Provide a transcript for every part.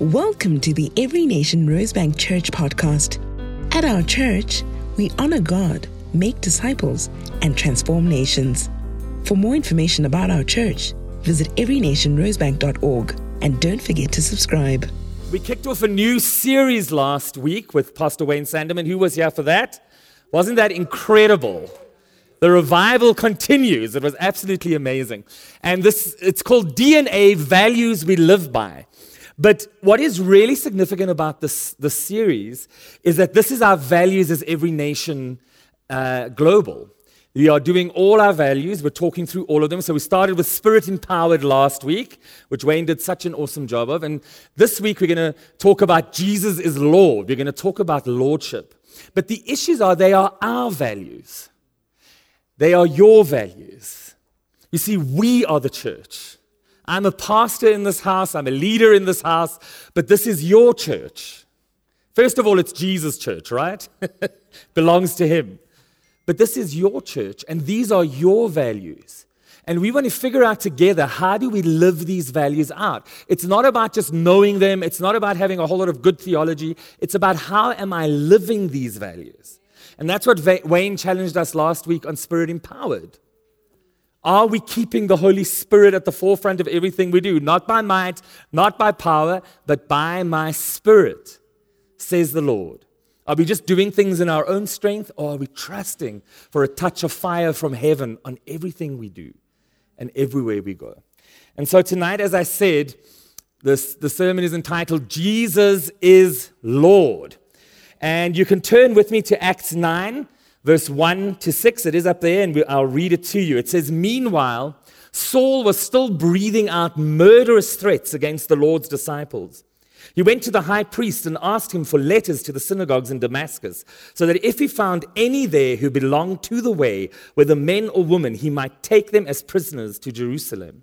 Welcome to the Every Nation Rosebank Church podcast. At our church, we honor God, make disciples, and transform nations. For more information about our church, visit everynationrosebank.org and don't forget to subscribe. We kicked off a new series last week with Pastor Wayne Sanderman. Who was here for that? Wasn't that incredible? The revival continues. It was absolutely amazing. And this it's called DNA Values We Live By. But what is really significant about this, this series is that this is our values as every nation uh, global. We are doing all our values. We're talking through all of them. So we started with spirit empowered last week, which Wayne did such an awesome job of. And this week we're going to talk about Jesus is Lord. We're going to talk about lordship. But the issues are they are our values. They are your values. You see, we are the church. I'm a pastor in this house, I'm a leader in this house, but this is your church. First of all, it's Jesus' church, right? Belongs to Him. But this is your church, and these are your values. And we want to figure out together how do we live these values out? It's not about just knowing them, it's not about having a whole lot of good theology. It's about how am I living these values? And that's what Wayne challenged us last week on Spirit Empowered. Are we keeping the Holy Spirit at the forefront of everything we do? Not by might, not by power, but by my Spirit, says the Lord. Are we just doing things in our own strength, or are we trusting for a touch of fire from heaven on everything we do and everywhere we go? And so tonight, as I said, this, the sermon is entitled Jesus is Lord. And you can turn with me to Acts 9, verse 1 to 6. It is up there, and I'll read it to you. It says, Meanwhile, Saul was still breathing out murderous threats against the Lord's disciples. He went to the high priest and asked him for letters to the synagogues in Damascus, so that if he found any there who belonged to the way, whether men or women, he might take them as prisoners to Jerusalem.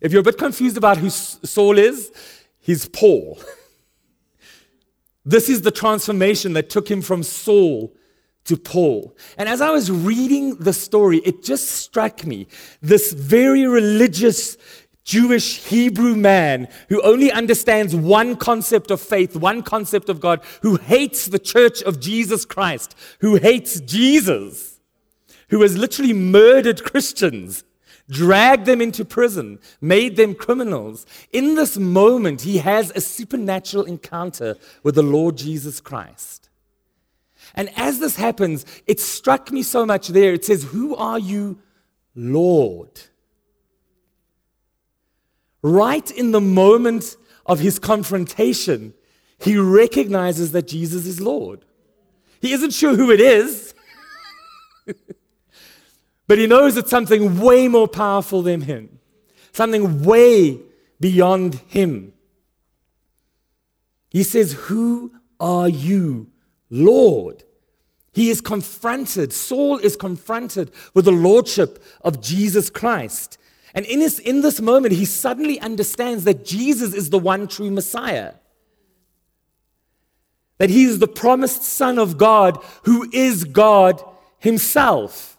If you're a bit confused about who Saul is, he's Paul. this is the transformation that took him from Saul to Paul. And as I was reading the story, it just struck me this very religious Jewish Hebrew man who only understands one concept of faith, one concept of God, who hates the church of Jesus Christ, who hates Jesus, who has literally murdered Christians dragged them into prison, made them criminals. In this moment, he has a supernatural encounter with the Lord Jesus Christ. And as this happens, it struck me so much there. It says, Who are you, Lord? Right in the moment of his confrontation, he recognizes that Jesus is Lord. He isn't sure who it is. But he knows it's something way more powerful than him, something way beyond him. He says, Who are you, Lord? He is confronted, Saul is confronted with the lordship of Jesus Christ. And in this, in this moment, he suddenly understands that Jesus is the one true Messiah. That he is the promised Son of God who is God himself.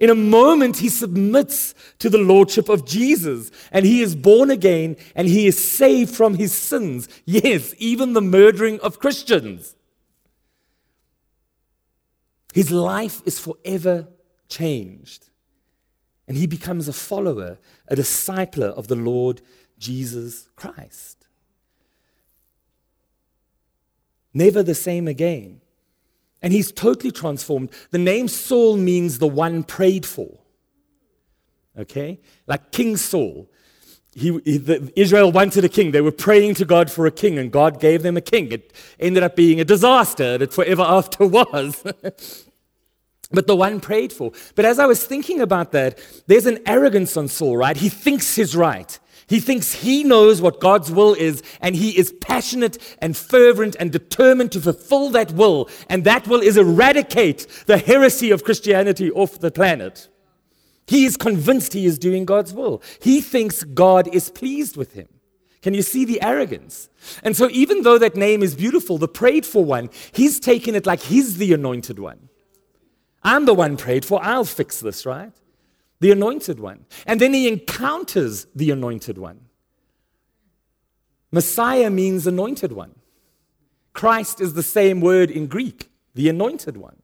In a moment, he submits to the lordship of Jesus and he is born again and he is saved from his sins. Yes, even the murdering of Christians. His life is forever changed. And he becomes a follower, a discipler of the Lord Jesus Christ. Never the same again. And he's totally transformed. The name Saul means the one prayed for. Okay? Like King Saul. He, he, the, Israel wanted a king. They were praying to God for a king, and God gave them a king. It ended up being a disaster that forever after was. but the one prayed for. But as I was thinking about that, there's an arrogance on Saul, right? He thinks he's right. He thinks he knows what God's will is, and he is passionate and fervent and determined to fulfill that will. And that will is eradicate the heresy of Christianity off the planet. He is convinced he is doing God's will. He thinks God is pleased with him. Can you see the arrogance? And so, even though that name is beautiful, the prayed for one, he's taken it like he's the anointed one. I'm the one prayed for. I'll fix this, right? The anointed one. And then he encounters the anointed one. Messiah means anointed one. Christ is the same word in Greek, the anointed one.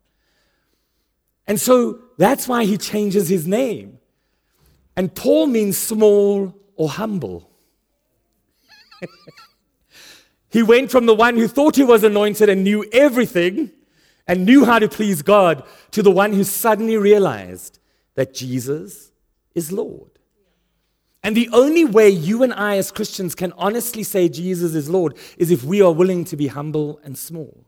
And so that's why he changes his name. And Paul means small or humble. he went from the one who thought he was anointed and knew everything and knew how to please God to the one who suddenly realized that Jesus is Lord. And the only way you and I, as Christians, can honestly say Jesus is Lord is if we are willing to be humble and small.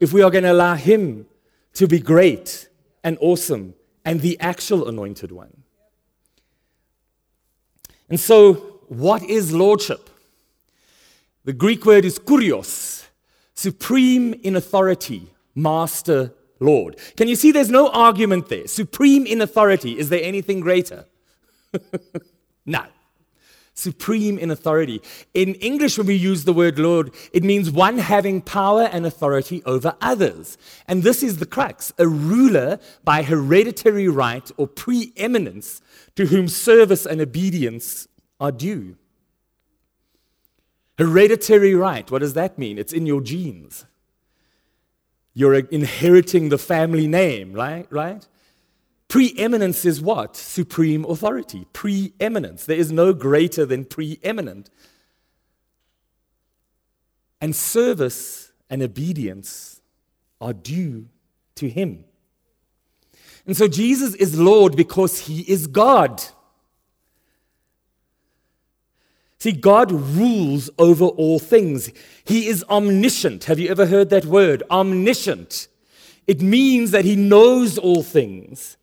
If we are going to allow Him to be great and awesome and the actual anointed one. And so, what is lordship? The Greek word is kurios, supreme in authority, master, Lord. Can you see there's no argument there? Supreme in authority. Is there anything greater? no. Supreme in authority. In English, when we use the word Lord, it means one having power and authority over others. And this is the crux a ruler by hereditary right or preeminence to whom service and obedience are due. Hereditary right, what does that mean? It's in your genes. You're inheriting the family name, right? Right? Preeminence is what? Supreme authority. Preeminence. There is no greater than preeminent. And service and obedience are due to him. And so Jesus is Lord because he is God. See, God rules over all things. He is omniscient. Have you ever heard that word? Omniscient. It means that He knows all things.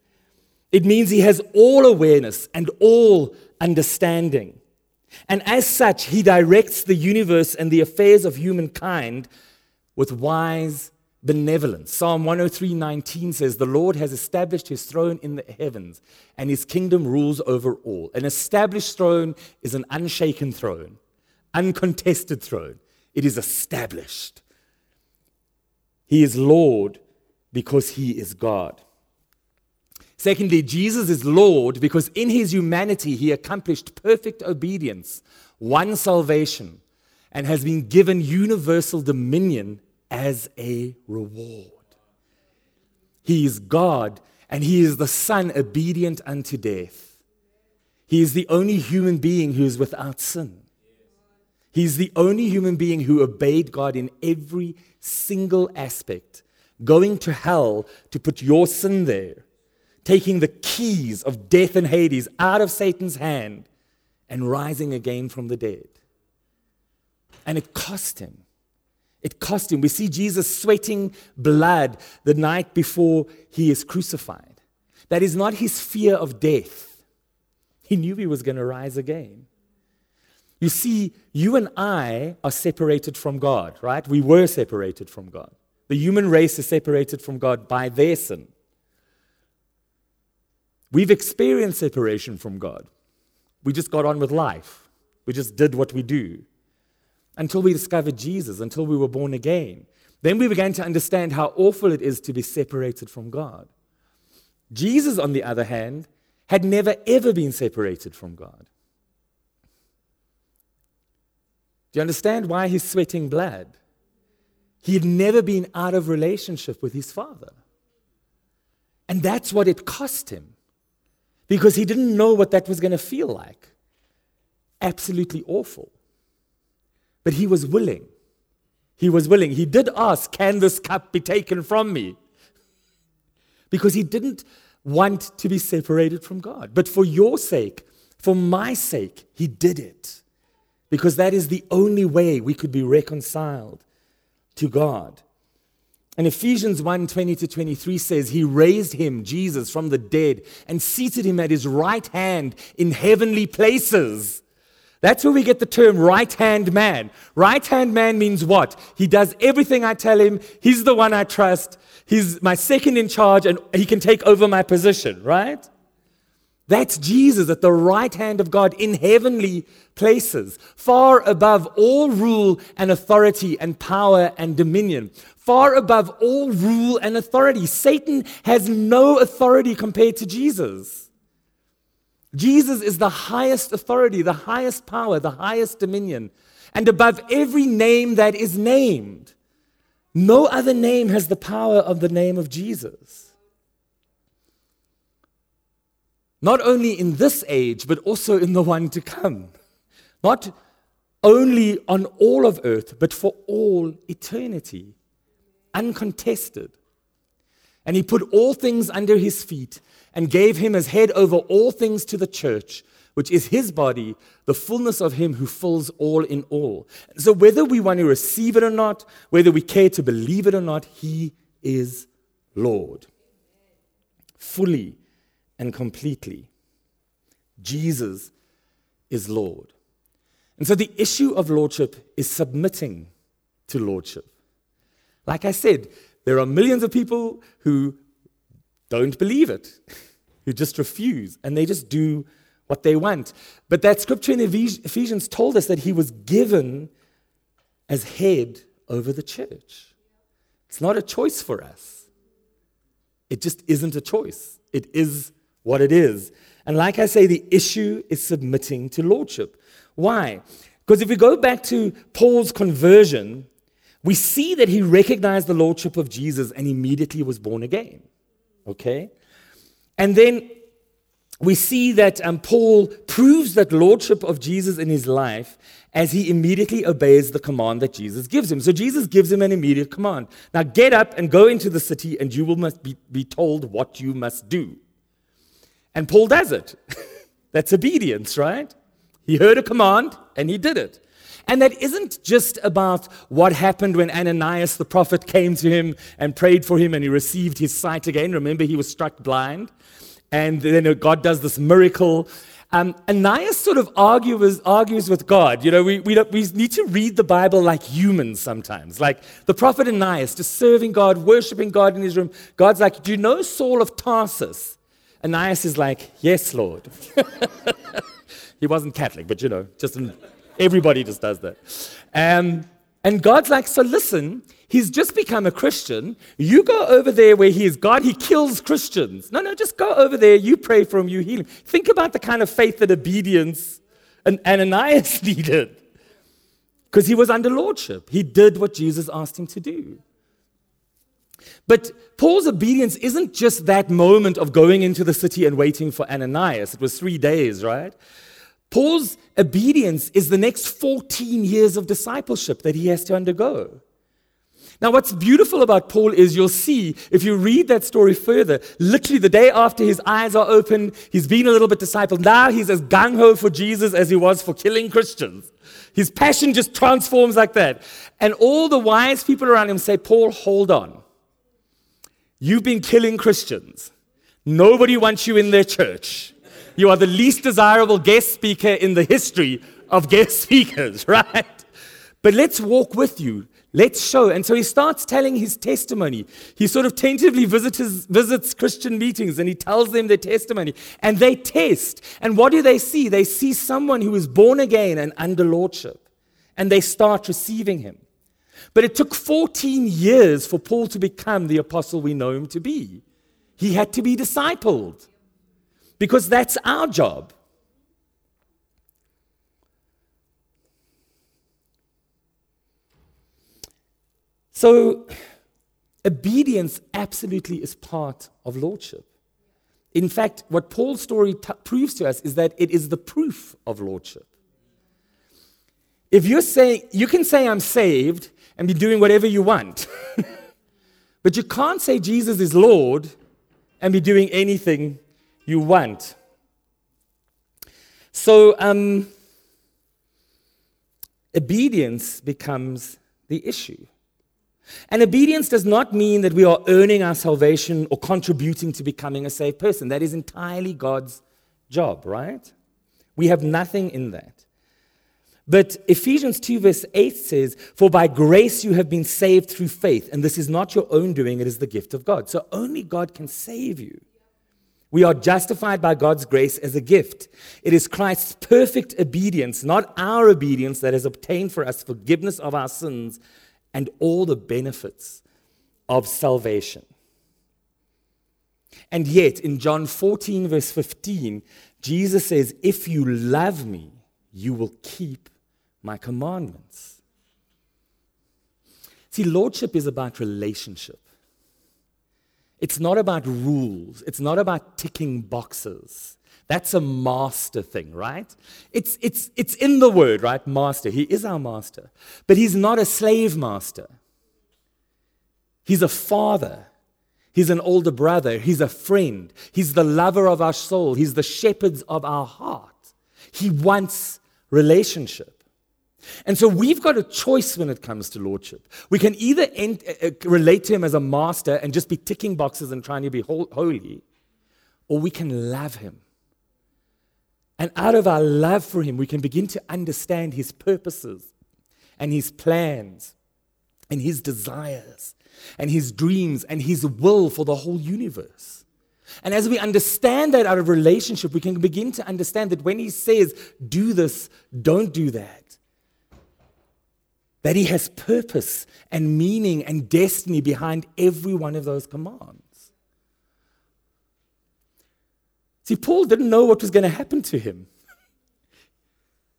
It means He has all awareness and all understanding. And as such, He directs the universe and the affairs of humankind with wise benevolence. Psalm 103:19 says, "The Lord has established his throne in the heavens, and his kingdom rules over all." An established throne is an unshaken throne, uncontested throne. It is established. He is Lord because he is God. Secondly, Jesus is Lord because in his humanity he accomplished perfect obedience, won salvation, and has been given universal dominion as a reward. He is God and He is the Son obedient unto death. He is the only human being who is without sin. He's the only human being who obeyed God in every single aspect, going to hell to put your sin there, taking the keys of death and Hades out of Satan's hand, and rising again from the dead. And it cost him. It cost him. We see Jesus sweating blood the night before he is crucified. That is not his fear of death. He knew he was going to rise again. You see, you and I are separated from God, right? We were separated from God. The human race is separated from God by their sin. We've experienced separation from God. We just got on with life. We just did what we do until we discovered Jesus, until we were born again. Then we began to understand how awful it is to be separated from God. Jesus, on the other hand, had never ever been separated from God. Do you understand why he's sweating blood? He had never been out of relationship with his Father. And that's what it cost him because he didn't know what that was going to feel like. Absolutely awful. But he was willing. He was willing. He did ask, Can this cup be taken from me? Because he didn't want to be separated from God. But for your sake, for my sake, he did it. Because that is the only way we could be reconciled to God. And Ephesians 1 20 to 23 says, He raised him, Jesus, from the dead and seated him at his right hand in heavenly places That's where we get the term right hand man. Right hand man means what? He does everything I tell him. He's the one I trust. He's my second in charge and he can take over my position, right? That's Jesus at the right hand of God in heavenly places, far above all rule and authority and power and dominion, far above all rule and authority. Satan has no authority compared to Jesus. Jesus is the highest authority, the highest power, the highest dominion, and above every name that is named. No other name has the power of the name of Jesus. Not only in this age, but also in the one to come. Not only on all of earth, but for all eternity, uncontested. And he put all things under his feet and gave him as head over all things to the church, which is his body, the fullness of him who fills all in all. So, whether we want to receive it or not, whether we care to believe it or not, he is Lord. Fully and completely. Jesus is Lord. And so, the issue of lordship is submitting to lordship. Like I said, there are millions of people who don't believe it, who just refuse, and they just do what they want. But that scripture in Ephesians told us that he was given as head over the church. It's not a choice for us. It just isn't a choice. It is what it is. And like I say, the issue is submitting to lordship. Why? Because if we go back to Paul's conversion, we see that he recognized the lordship of Jesus and immediately was born again. Okay? And then we see that um, Paul proves that lordship of Jesus in his life as he immediately obeys the command that Jesus gives him. So Jesus gives him an immediate command. Now get up and go into the city, and you will must be, be told what you must do. And Paul does it. That's obedience, right? He heard a command and he did it. And that isn't just about what happened when Ananias the prophet came to him and prayed for him and he received his sight again. Remember, he was struck blind. And then God does this miracle. Um, Ananias sort of argues, argues with God. You know, we, we, we need to read the Bible like humans sometimes. Like the prophet Ananias, just serving God, worshiping God in his room. God's like, Do you know Saul of Tarsus? Ananias is like, Yes, Lord. he wasn't Catholic, but you know, just Everybody just does that. Um, and God's like, so listen, he's just become a Christian. You go over there where he is God, he kills Christians. No, no, just go over there. You pray for him, you heal him. Think about the kind of faith and obedience and Ananias needed. Because he was under lordship. He did what Jesus asked him to do. But Paul's obedience isn't just that moment of going into the city and waiting for Ananias. It was three days, right? Paul's obedience is the next 14 years of discipleship that he has to undergo. Now, what's beautiful about Paul is you'll see, if you read that story further, literally the day after his eyes are open, he's been a little bit discipled. Now he's as gung ho for Jesus as he was for killing Christians. His passion just transforms like that. And all the wise people around him say, Paul, hold on. You've been killing Christians. Nobody wants you in their church. You are the least desirable guest speaker in the history of guest speakers, right? But let's walk with you. Let's show. And so he starts telling his testimony. He sort of tentatively visits, visits Christian meetings and he tells them their testimony. And they test. And what do they see? They see someone who is born again and under lordship. And they start receiving him. But it took 14 years for Paul to become the apostle we know him to be. He had to be discipled because that's our job. So, obedience absolutely is part of lordship. In fact, what Paul's story t- proves to us is that it is the proof of lordship. If you're saying, you can say, I'm saved and be doing whatever you want, but you can't say Jesus is Lord and be doing anything you want. So, um, obedience becomes the issue. And obedience does not mean that we are earning our salvation or contributing to becoming a saved person. That is entirely God's job, right? We have nothing in that. But Ephesians 2, verse 8 says, For by grace you have been saved through faith, and this is not your own doing, it is the gift of God. So only God can save you. We are justified by God's grace as a gift. It is Christ's perfect obedience, not our obedience, that has obtained for us forgiveness of our sins and all the benefits of salvation. And yet, in John 14, verse 15, Jesus says, If you love me, you will keep my commandments. See, lordship is about relationship. It's not about rules. It's not about ticking boxes. That's a master thing, right? It's, it's, it's in the word, right? Master. He is our master. But he's not a slave master. He's a father. He's an older brother. He's a friend. He's the lover of our soul. He's the shepherd of our heart. He wants relationship. And so we've got a choice when it comes to lordship. We can either uh, uh, relate to him as a master and just be ticking boxes and trying to be holy, or we can love him. And out of our love for him, we can begin to understand his purposes and his plans and his desires and his dreams and his will for the whole universe. And as we understand that out of relationship, we can begin to understand that when he says, do this, don't do that, that He has purpose and meaning and destiny behind every one of those commands. See, Paul didn't know what was going to happen to him.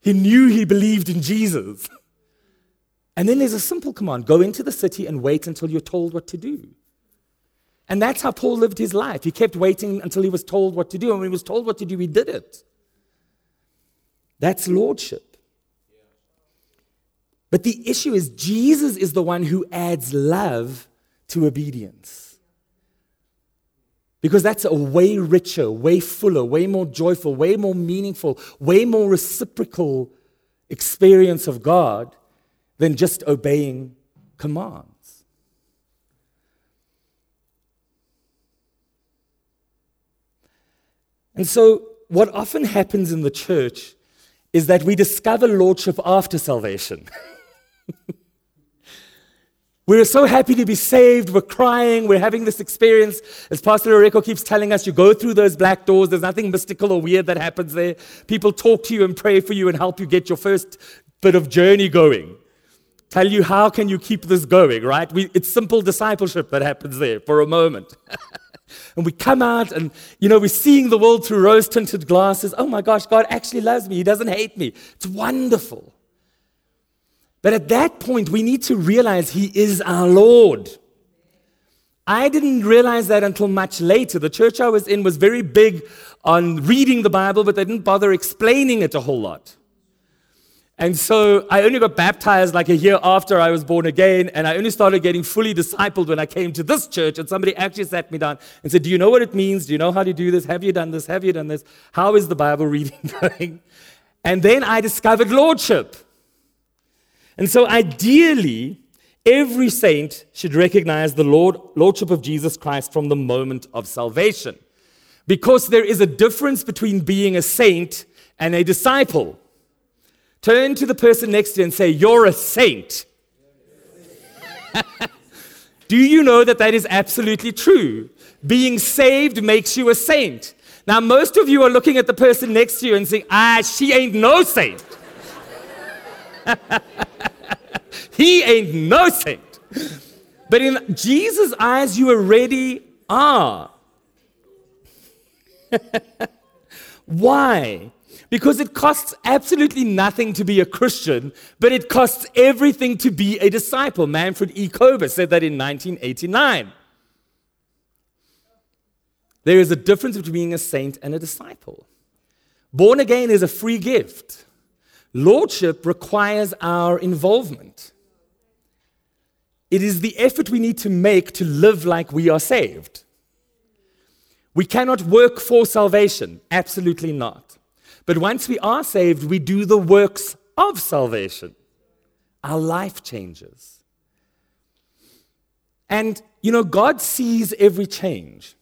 he knew he believed in Jesus. And then there's a simple command go into the city and wait until you're told what to do. And that's how Paul lived his life. He kept waiting until he was told what to do. And when he was told what to do, he did it. That's lordship. But the issue is, Jesus is the one who adds love to obedience. Because that's a way richer, way fuller, way more joyful, way more meaningful, way more reciprocal experience of God than just obeying commands. And so, what often happens in the church is that we discover lordship after salvation. We're so happy to be saved. We're crying. We're having this experience. As Pastor Oreko keeps telling us, you go through those black doors. There's nothing mystical or weird that happens there. People talk to you and pray for you and help you get your first bit of journey going. Tell you how can you keep this going, right? We, it's simple discipleship that happens there for a moment. and we come out and, you know, we're seeing the world through rose tinted glasses. Oh my gosh, God actually loves me. He doesn't hate me. It's wonderful. But at that point, we need to realize He is our Lord. I didn't realize that until much later. The church I was in was very big on reading the Bible, but they didn't bother explaining it a whole lot. And so I only got baptized like a year after I was born again, and I only started getting fully discipled when I came to this church. And somebody actually sat me down and said, Do you know what it means? Do you know how to do this? Have you done this? Have you done this? How is the Bible reading going? And then I discovered lordship. And so, ideally, every saint should recognize the Lord, Lordship of Jesus Christ from the moment of salvation. Because there is a difference between being a saint and a disciple. Turn to the person next to you and say, You're a saint. Do you know that that is absolutely true? Being saved makes you a saint. Now, most of you are looking at the person next to you and saying, Ah, she ain't no saint. he ain't no saint. But in Jesus' eyes, you already are. Why? Because it costs absolutely nothing to be a Christian, but it costs everything to be a disciple. Manfred E. Kober said that in 1989. There is a difference between being a saint and a disciple. Born again is a free gift. Lordship requires our involvement. It is the effort we need to make to live like we are saved. We cannot work for salvation, absolutely not. But once we are saved, we do the works of salvation. Our life changes. And, you know, God sees every change.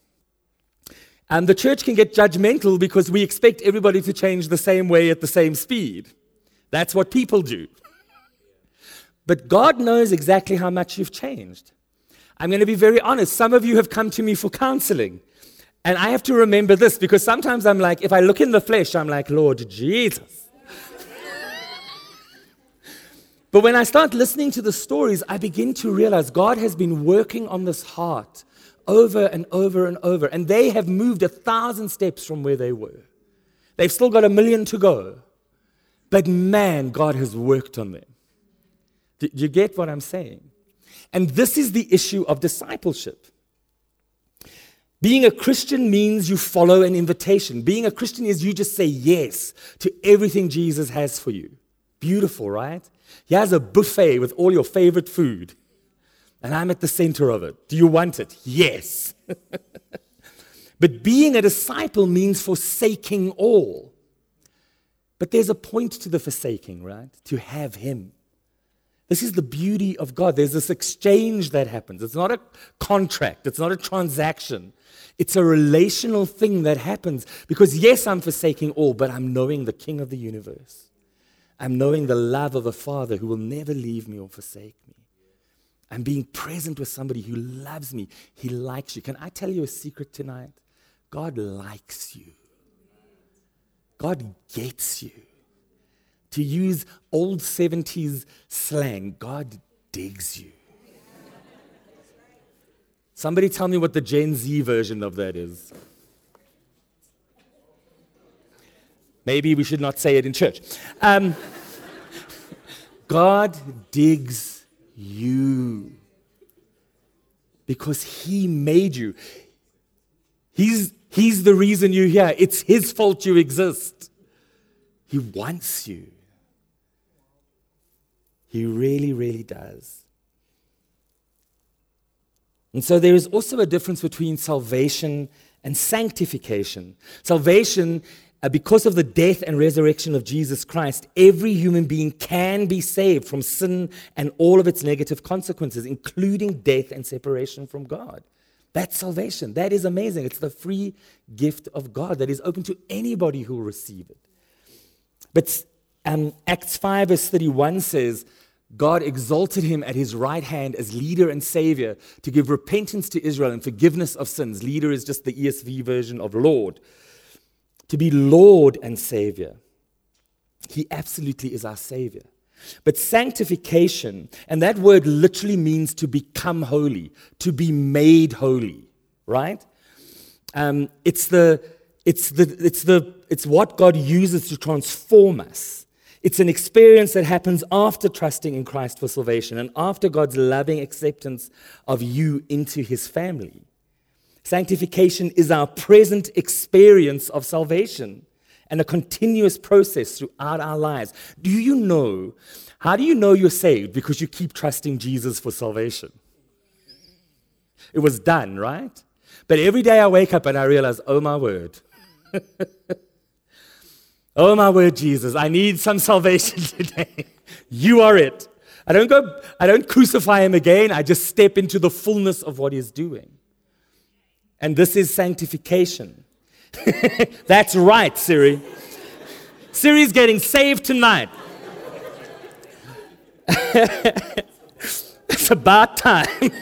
And the church can get judgmental because we expect everybody to change the same way at the same speed. That's what people do. But God knows exactly how much you've changed. I'm going to be very honest. Some of you have come to me for counseling. And I have to remember this because sometimes I'm like, if I look in the flesh, I'm like, Lord Jesus. but when I start listening to the stories, I begin to realize God has been working on this heart over and over and over. And they have moved a thousand steps from where they were. They've still got a million to go. But man, God has worked on them. Do you get what I'm saying? And this is the issue of discipleship. Being a Christian means you follow an invitation. Being a Christian is you just say yes to everything Jesus has for you. Beautiful, right? He has a buffet with all your favorite food, and I'm at the center of it. Do you want it? Yes. but being a disciple means forsaking all. But there's a point to the forsaking, right? To have Him. This is the beauty of God. There's this exchange that happens. It's not a contract, it's not a transaction. It's a relational thing that happens because, yes, I'm forsaking all, but I'm knowing the King of the universe. I'm knowing the love of a Father who will never leave me or forsake me. I'm being present with somebody who loves me. He likes you. Can I tell you a secret tonight? God likes you, God gets you. To use old 70s slang, God digs you. Somebody tell me what the Gen Z version of that is. Maybe we should not say it in church. Um, God digs you because He made you. He's, he's the reason you're here. It's His fault you exist. He wants you. He really, really does. And so there is also a difference between salvation and sanctification. Salvation, uh, because of the death and resurrection of Jesus Christ, every human being can be saved from sin and all of its negative consequences, including death and separation from God. That's salvation. That is amazing. It's the free gift of God that is open to anybody who will receive it. But um, Acts 5, verse 31 says, God exalted him at his right hand as leader and savior to give repentance to Israel and forgiveness of sins. Leader is just the ESV version of Lord. To be Lord and Savior. He absolutely is our Savior. But sanctification, and that word literally means to become holy, to be made holy, right? Um, it's, the, it's, the, it's, the, it's what God uses to transform us. It's an experience that happens after trusting in Christ for salvation and after God's loving acceptance of you into his family. Sanctification is our present experience of salvation and a continuous process throughout our lives. Do you know? How do you know you're saved? Because you keep trusting Jesus for salvation. It was done, right? But every day I wake up and I realize, oh my word. Oh, my word, Jesus, I need some salvation today. you are it. I don't go, I don't crucify him again. I just step into the fullness of what he's doing. And this is sanctification. That's right, Siri. Siri's getting saved tonight. it's about time.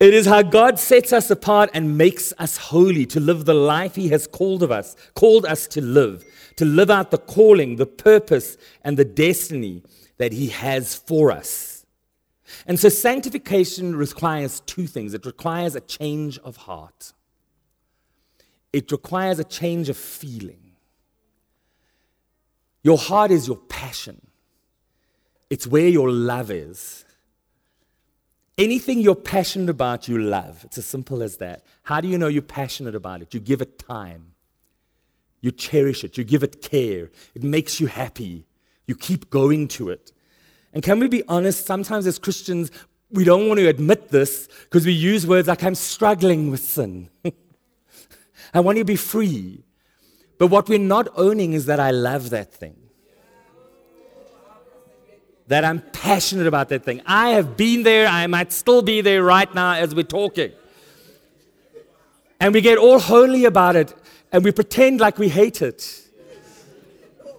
It is how God sets us apart and makes us holy to live the life He has called of us, called us to live, to live out the calling, the purpose, and the destiny that He has for us. And so sanctification requires two things. It requires a change of heart. It requires a change of feeling. Your heart is your passion. It's where your love is. Anything you're passionate about, you love. It's as simple as that. How do you know you're passionate about it? You give it time. You cherish it. You give it care. It makes you happy. You keep going to it. And can we be honest? Sometimes as Christians, we don't want to admit this because we use words like, I'm struggling with sin. I want you to be free. But what we're not owning is that I love that thing that I'm passionate about that thing. I have been there, I might still be there right now as we're talking. And we get all holy about it and we pretend like we hate it.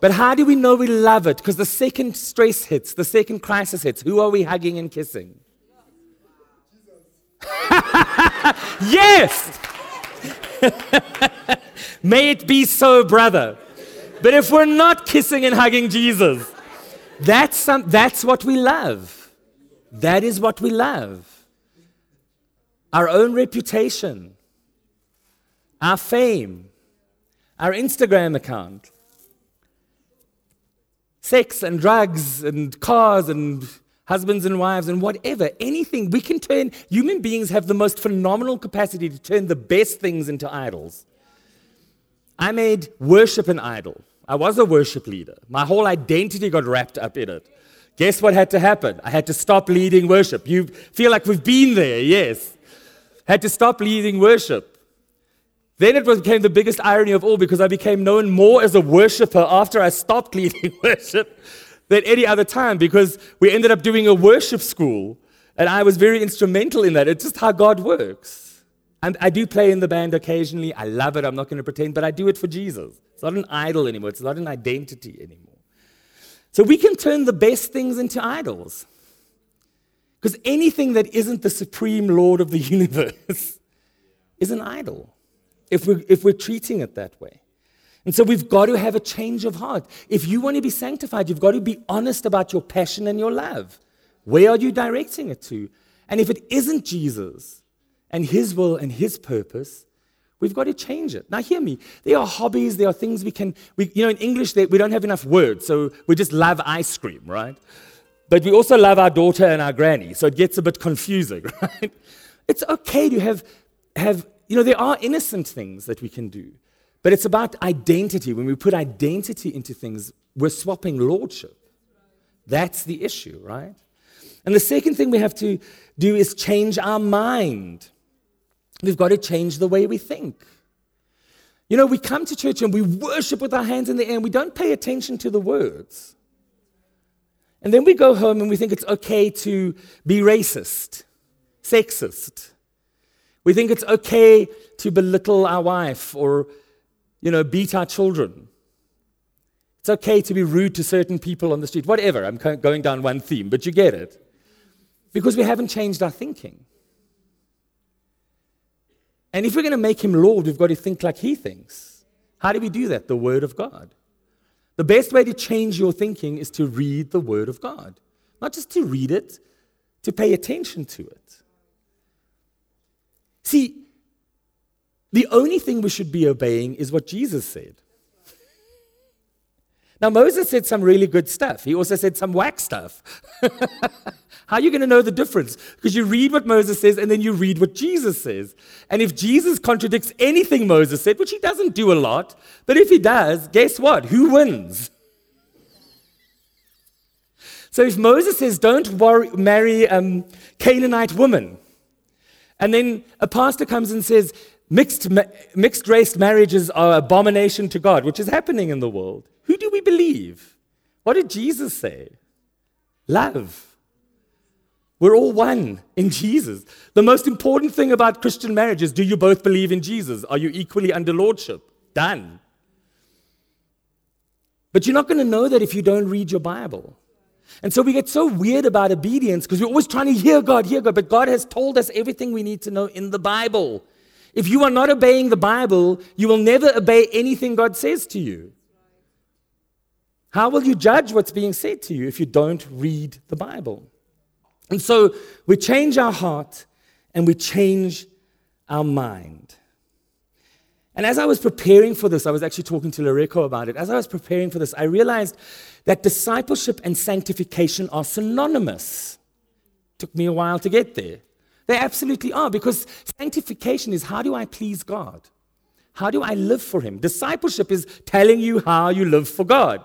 But how do we know we love it? Because the second stress hits, the second crisis hits, who are we hugging and kissing? yes! May it be so, brother. But if we're not kissing and hugging Jesus, that's, some, that's what we love. That is what we love. Our own reputation, our fame, our Instagram account, sex and drugs and cars and husbands and wives and whatever, anything. We can turn, human beings have the most phenomenal capacity to turn the best things into idols. I made worship an idol. I was a worship leader. My whole identity got wrapped up in it. Guess what had to happen? I had to stop leading worship. You feel like we've been there, yes. Had to stop leading worship. Then it became the biggest irony of all because I became known more as a worshiper after I stopped leading worship than any other time because we ended up doing a worship school. And I was very instrumental in that. It's just how God works. And I do play in the band occasionally. I love it. I'm not going to pretend, but I do it for Jesus. It's not an idol anymore. It's not an identity anymore. So we can turn the best things into idols. Because anything that isn't the supreme Lord of the universe is an idol if we're, if we're treating it that way. And so we've got to have a change of heart. If you want to be sanctified, you've got to be honest about your passion and your love. Where are you directing it to? And if it isn't Jesus and His will and His purpose, we've got to change it. Now, hear me. There are hobbies, there are things we can, we, you know, in English, we don't have enough words, so we just love ice cream, right? But we also love our daughter and our granny, so it gets a bit confusing, right? It's okay to have, have you know, there are innocent things that we can do, but it's about identity. When we put identity into things, we're swapping lordship. That's the issue, right? And the second thing we have to do is change our mind. We've got to change the way we think. You know, we come to church and we worship with our hands in the air and we don't pay attention to the words. And then we go home and we think it's okay to be racist, sexist, we think it's okay to belittle our wife or, you know, beat our children. It's okay to be rude to certain people on the street. Whatever. I'm going down one theme, but you get it. Because we haven't changed our thinking. And if we're going to make him Lord, we've got to think like he thinks. How do we do that? The Word of God. The best way to change your thinking is to read the Word of God. Not just to read it, to pay attention to it. See, the only thing we should be obeying is what Jesus said. Now, Moses said some really good stuff. He also said some whack stuff. How are you going to know the difference? Because you read what Moses says and then you read what Jesus says. And if Jesus contradicts anything Moses said, which he doesn't do a lot, but if he does, guess what? Who wins? So if Moses says, don't worry, marry um, Canaanite woman, and then a pastor comes and says, mixed, mixed race marriages are abomination to God, which is happening in the world. Who do we believe? What did Jesus say? Love. We're all one in Jesus. The most important thing about Christian marriage is do you both believe in Jesus? Are you equally under lordship? Done. But you're not going to know that if you don't read your Bible. And so we get so weird about obedience because we're always trying to hear God, hear God. But God has told us everything we need to know in the Bible. If you are not obeying the Bible, you will never obey anything God says to you. How will you judge what's being said to you if you don't read the Bible? And so we change our heart and we change our mind. And as I was preparing for this, I was actually talking to Loreko about it. As I was preparing for this, I realized that discipleship and sanctification are synonymous. Took me a while to get there. They absolutely are, because sanctification is how do I please God? How do I live for Him? Discipleship is telling you how you live for God.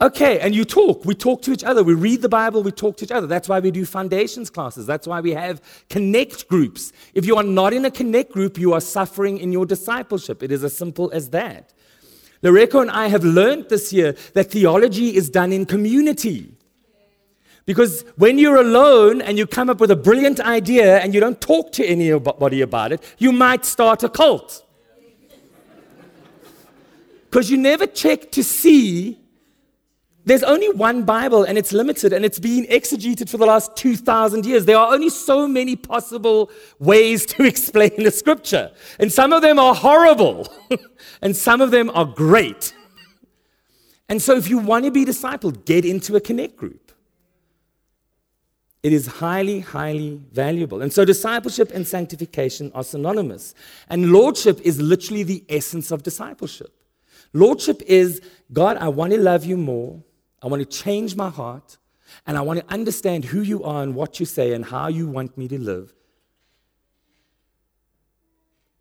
Okay, and you talk. We talk to each other. We read the Bible, we talk to each other. That's why we do foundations classes. That's why we have connect groups. If you are not in a connect group, you are suffering in your discipleship. It is as simple as that. Loreko and I have learned this year that theology is done in community. Because when you're alone and you come up with a brilliant idea and you don't talk to anybody about it, you might start a cult. Because you never check to see there's only one Bible and it's limited and it's been exegeted for the last 2,000 years. There are only so many possible ways to explain the scripture. And some of them are horrible and some of them are great. And so if you want to be discipled, get into a connect group. It is highly, highly valuable. And so discipleship and sanctification are synonymous. And lordship is literally the essence of discipleship. Lordship is God, I want to love you more. I want to change my heart and I want to understand who you are and what you say and how you want me to live.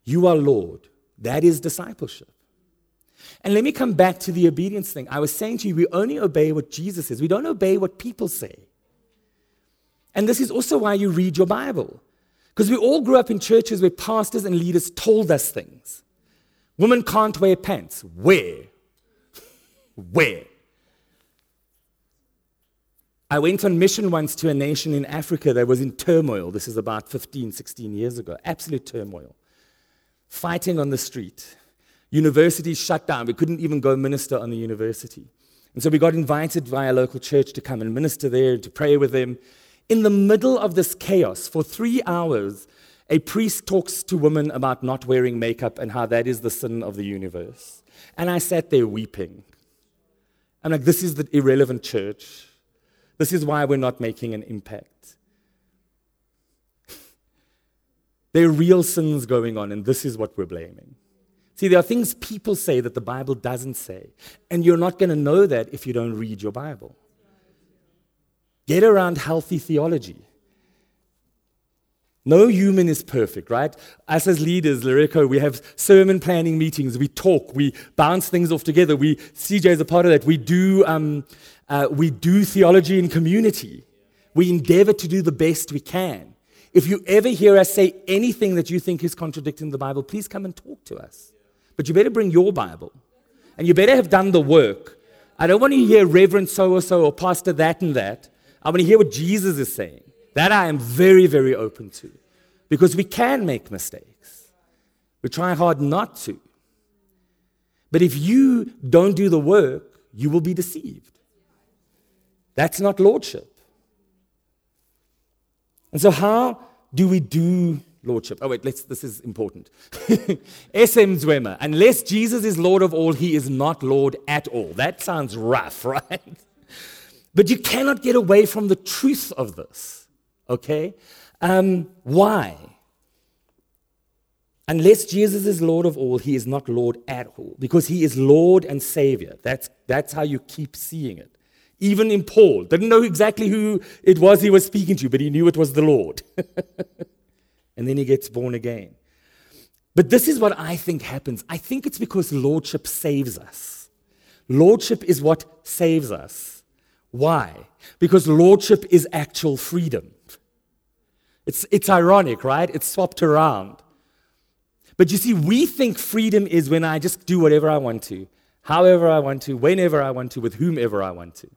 You are Lord. That is discipleship. And let me come back to the obedience thing. I was saying to you, we only obey what Jesus says, we don't obey what people say. And this is also why you read your Bible. Because we all grew up in churches where pastors and leaders told us things. Women can't wear pants. Where? Where? I went on mission once to a nation in Africa that was in turmoil. This is about 15, 16 years ago. Absolute turmoil. Fighting on the street. Universities shut down. We couldn't even go minister on the university. And so we got invited by a local church to come and minister there, and to pray with them. In the middle of this chaos, for three hours, a priest talks to women about not wearing makeup and how that is the sin of the universe. And I sat there weeping. I'm like, this is the irrelevant church. This is why we're not making an impact. there are real sins going on, and this is what we're blaming. See, there are things people say that the Bible doesn't say, and you're not going to know that if you don't read your Bible. Get around healthy theology. No human is perfect, right? Us as leaders, Lirico, we have sermon planning meetings. We talk. We bounce things off together. We CJ is a part of that. We do um, uh, we do theology in community. We endeavor to do the best we can. If you ever hear us say anything that you think is contradicting the Bible, please come and talk to us. But you better bring your Bible, and you better have done the work. I don't want to hear Reverend so or so or Pastor that and that. I want to hear what Jesus is saying. That I am very, very open to because we can make mistakes. We try hard not to. But if you don't do the work, you will be deceived. That's not lordship. And so, how do we do lordship? Oh, wait, let's, this is important. SM Zwemer, unless Jesus is Lord of all, he is not Lord at all. That sounds rough, right? But you cannot get away from the truth of this. Okay? Um, why? Unless Jesus is Lord of all, he is not Lord at all, because he is Lord and Savior. That's, that's how you keep seeing it. Even in Paul, didn't know exactly who it was he was speaking to, but he knew it was the Lord. and then he gets born again. But this is what I think happens. I think it's because Lordship saves us. Lordship is what saves us. Why? Because Lordship is actual freedom. It's, it's ironic, right? It's swapped around. But you see, we think freedom is when I just do whatever I want to, however I want to, whenever I want to, with whomever I want to.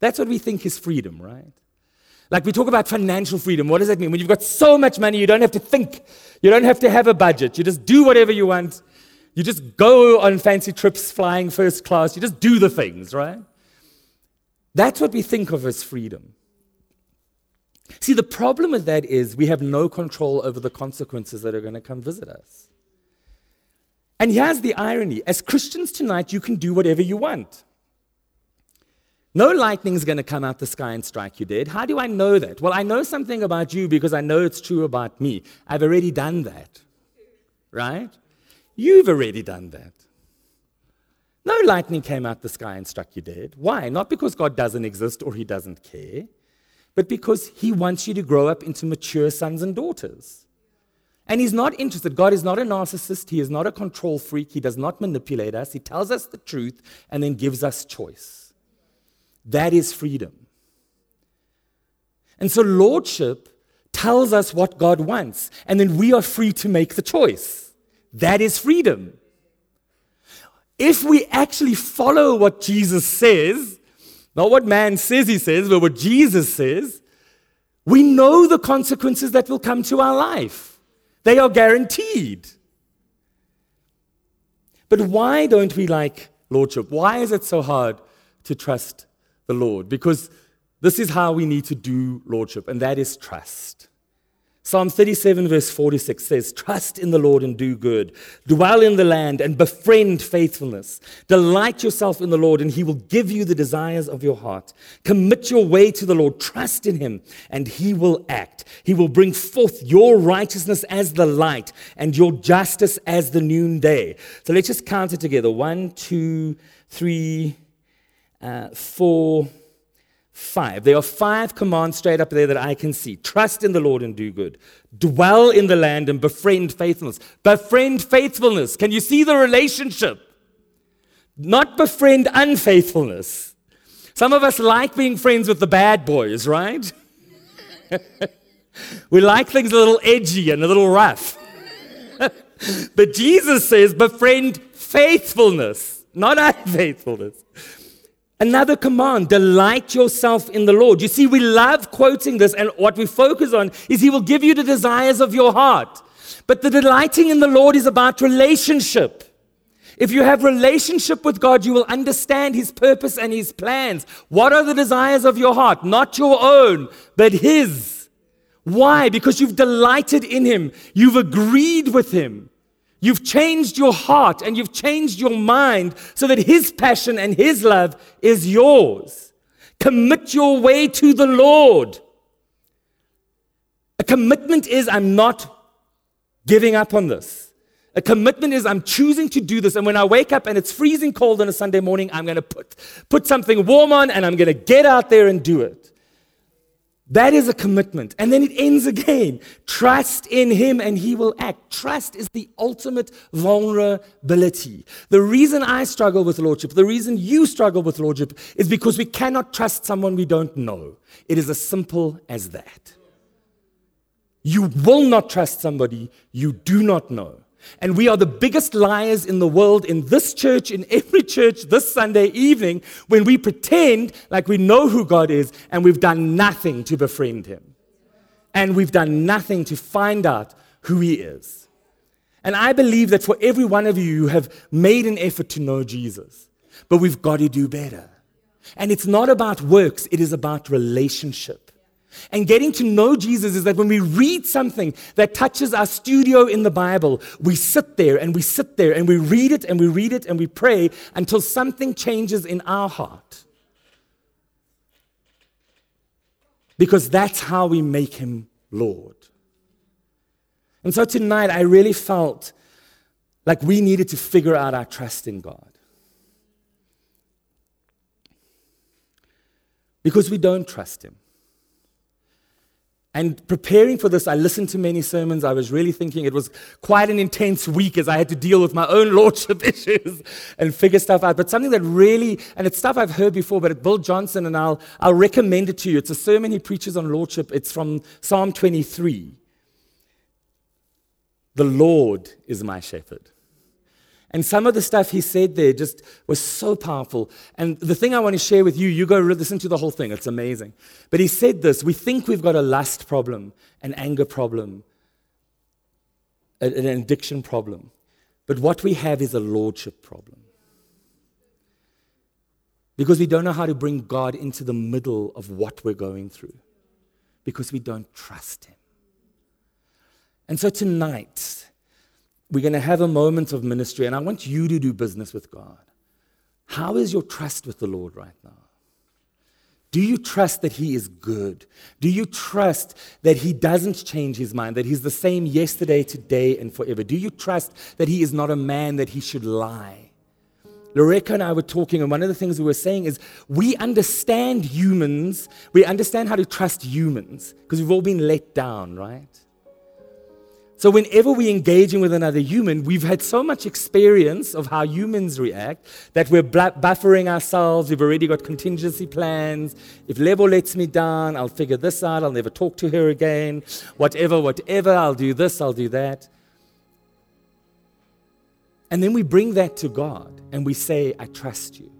That's what we think is freedom, right? Like we talk about financial freedom. What does that mean? When you've got so much money, you don't have to think. You don't have to have a budget. You just do whatever you want. You just go on fancy trips flying first class. You just do the things, right? That's what we think of as freedom. See, the problem with that is we have no control over the consequences that are going to come visit us. And here's the irony as Christians tonight, you can do whatever you want. No lightning is going to come out the sky and strike you dead. How do I know that? Well, I know something about you because I know it's true about me. I've already done that. Right? You've already done that. No lightning came out the sky and struck you dead. Why? Not because God doesn't exist or he doesn't care but because He wants you to grow up into mature sons and daughters. And He's not interested. God is not a narcissist. He is not a control freak. He does not manipulate us. He tells us the truth and then gives us choice. That is freedom. And so, Lordship tells us what God wants, and then we are free to make the choice. That is freedom. If we actually follow what Jesus says, not what man says he says, but what Jesus says. We know the consequences that will come to our life, they are guaranteed. But why don't we like lordship. Why is it so hard to trust the Lord? Because this is how we need to do lordship, and that is trust. Psalm 37, verse 46 says, Trust in the Lord and do good. Dwell in the land and befriend faithfulness. Delight yourself in the Lord, and he will give you the desires of your heart. Commit your way to the Lord. Trust in him, and he will act. He will bring forth your righteousness as the light and your justice as the noonday. So let's just count it together one, two, three, uh, four Five. There are five commands straight up there that I can see. Trust in the Lord and do good. Dwell in the land and befriend faithfulness. Befriend faithfulness. Can you see the relationship? Not befriend unfaithfulness. Some of us like being friends with the bad boys, right? we like things a little edgy and a little rough. but Jesus says befriend faithfulness, not unfaithfulness. Another command, delight yourself in the Lord. You see, we love quoting this, and what we focus on is He will give you the desires of your heart. But the delighting in the Lord is about relationship. If you have relationship with God, you will understand His purpose and His plans. What are the desires of your heart? Not your own, but His. Why? Because you've delighted in Him, you've agreed with Him. You've changed your heart and you've changed your mind so that His passion and His love is yours. Commit your way to the Lord. A commitment is I'm not giving up on this. A commitment is I'm choosing to do this. And when I wake up and it's freezing cold on a Sunday morning, I'm going to put, put something warm on and I'm going to get out there and do it. That is a commitment. And then it ends again. Trust in Him and He will act. Trust is the ultimate vulnerability. The reason I struggle with Lordship, the reason you struggle with Lordship, is because we cannot trust someone we don't know. It is as simple as that. You will not trust somebody you do not know. And we are the biggest liars in the world in this church, in every church this Sunday evening, when we pretend like we know who God is and we've done nothing to befriend him. And we've done nothing to find out who he is. And I believe that for every one of you, you have made an effort to know Jesus, but we've got to do better. And it's not about works, it is about relationship. And getting to know Jesus is that when we read something that touches our studio in the Bible, we sit there and we sit there and we read it and we read it and we pray until something changes in our heart. Because that's how we make him Lord. And so tonight, I really felt like we needed to figure out our trust in God. Because we don't trust him. And preparing for this, I listened to many sermons. I was really thinking it was quite an intense week as I had to deal with my own lordship issues and figure stuff out. But something that really, and it's stuff I've heard before, but it's Bill Johnson, and I'll, I'll recommend it to you. It's a sermon he preaches on lordship. It's from Psalm 23. The Lord is my shepherd. And some of the stuff he said there just was so powerful. And the thing I want to share with you, you go listen to the whole thing, it's amazing. But he said this we think we've got a lust problem, an anger problem, an addiction problem. But what we have is a lordship problem. Because we don't know how to bring God into the middle of what we're going through, because we don't trust Him. And so tonight, we're going to have a moment of ministry, and I want you to do business with God. How is your trust with the Lord right now? Do you trust that He is good? Do you trust that He doesn't change His mind, that He's the same yesterday, today, and forever? Do you trust that He is not a man that He should lie? Loretta and I were talking, and one of the things we were saying is we understand humans, we understand how to trust humans because we've all been let down, right? So, whenever we're engaging with another human, we've had so much experience of how humans react that we're buffering ourselves. We've already got contingency plans. If Lebo lets me down, I'll figure this out. I'll never talk to her again. Whatever, whatever, I'll do this, I'll do that. And then we bring that to God and we say, I trust you.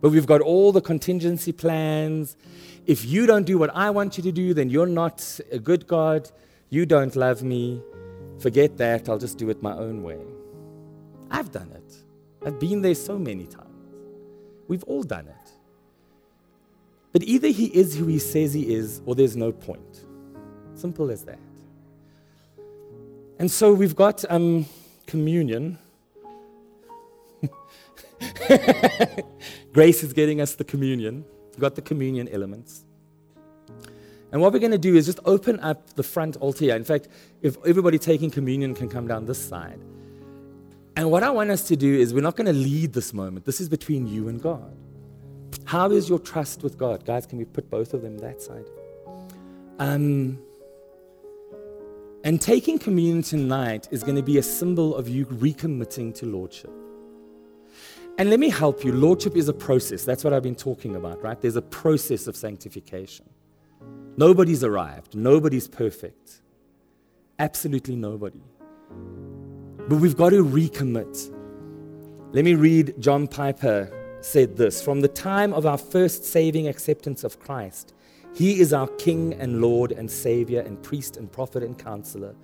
But we've got all the contingency plans. If you don't do what I want you to do, then you're not a good God. You don't love me. Forget that. I'll just do it my own way. I've done it. I've been there so many times. We've all done it. But either he is who he says he is, or there's no point. Simple as that. And so we've got um, communion. Grace is getting us the communion. We've got the communion elements. And what we're going to do is just open up the front altar. In fact, if everybody taking communion can come down this side. And what I want us to do is we're not going to lead this moment. This is between you and God. How is your trust with God? Guys, can we put both of them that side? Um, and taking communion tonight is going to be a symbol of you recommitting to Lordship. And let me help you. Lordship is a process. That's what I've been talking about, right? There's a process of sanctification. Nobody's arrived, nobody's perfect. Absolutely nobody. But we've got to recommit. Let me read John Piper said this From the time of our first saving acceptance of Christ, He is our King and Lord and Savior and priest and prophet and counselor.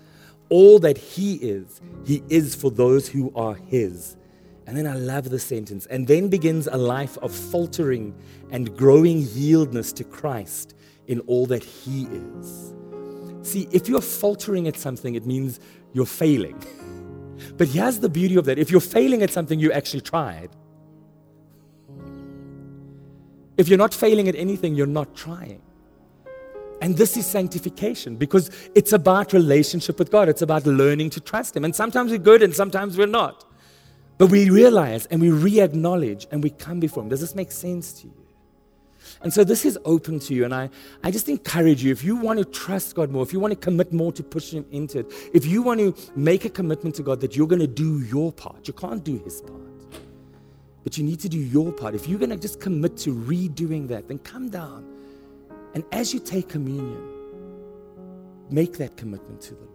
All that He is, He is for those who are His. And then I love the sentence. And then begins a life of faltering and growing yieldness to Christ in all that He is. See, if you're faltering at something, it means you're failing. But here's the beauty of that if you're failing at something, you actually tried. If you're not failing at anything, you're not trying. And this is sanctification because it's about relationship with God. It's about learning to trust Him. And sometimes we're good and sometimes we're not. But we realize and we re acknowledge and we come before Him. Does this make sense to you? And so this is open to you. And I, I just encourage you if you want to trust God more, if you want to commit more to pushing Him into it, if you want to make a commitment to God that you're going to do your part, you can't do His part. But you need to do your part. If you're going to just commit to redoing that, then come down. And as you take communion, make that commitment to the Lord.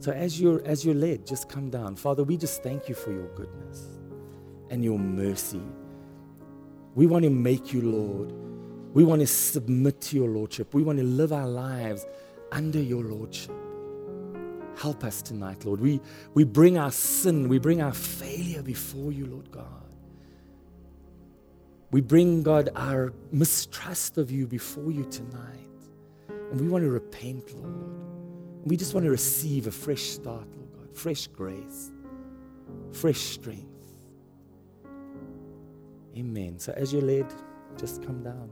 So as you're as you're led, just come down. Father, we just thank you for your goodness and your mercy we want to make you Lord. We want to submit to your Lordship. We want to live our lives under your Lordship. Help us tonight, Lord. We, we bring our sin, we bring our failure before you, Lord God. We bring, God, our mistrust of you before you tonight. And we want to repent, Lord. We just want to receive a fresh start, Lord God, fresh grace, fresh strength. Amen. So as you're led, just come down.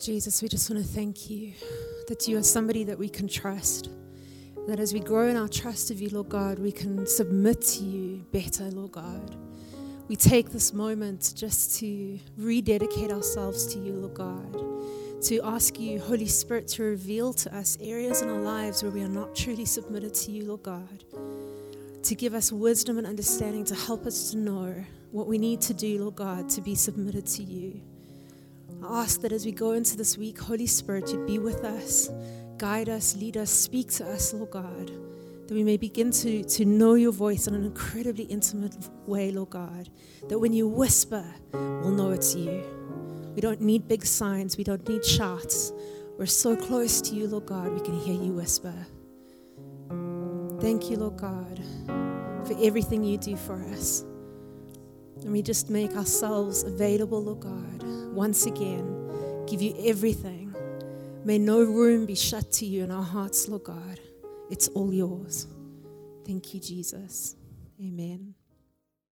Jesus, we just want to thank you that you are somebody that we can trust. That as we grow in our trust of you, Lord God, we can submit to you better, Lord God. We take this moment just to rededicate ourselves to you, Lord God to ask you, Holy Spirit, to reveal to us areas in our lives where we are not truly submitted to you, Lord God. To give us wisdom and understanding to help us to know what we need to do, Lord God, to be submitted to you. I ask that as we go into this week, Holy Spirit, you'd be with us, guide us, lead us, speak to us, Lord God, that we may begin to, to know your voice in an incredibly intimate way, Lord God. That when you whisper, we'll know it's you. We don't need big signs. We don't need shouts. We're so close to you, Lord God, we can hear you whisper. Thank you, Lord God, for everything you do for us. And we just make ourselves available, Lord God, once again, give you everything. May no room be shut to you in our hearts, Lord God. It's all yours. Thank you, Jesus. Amen.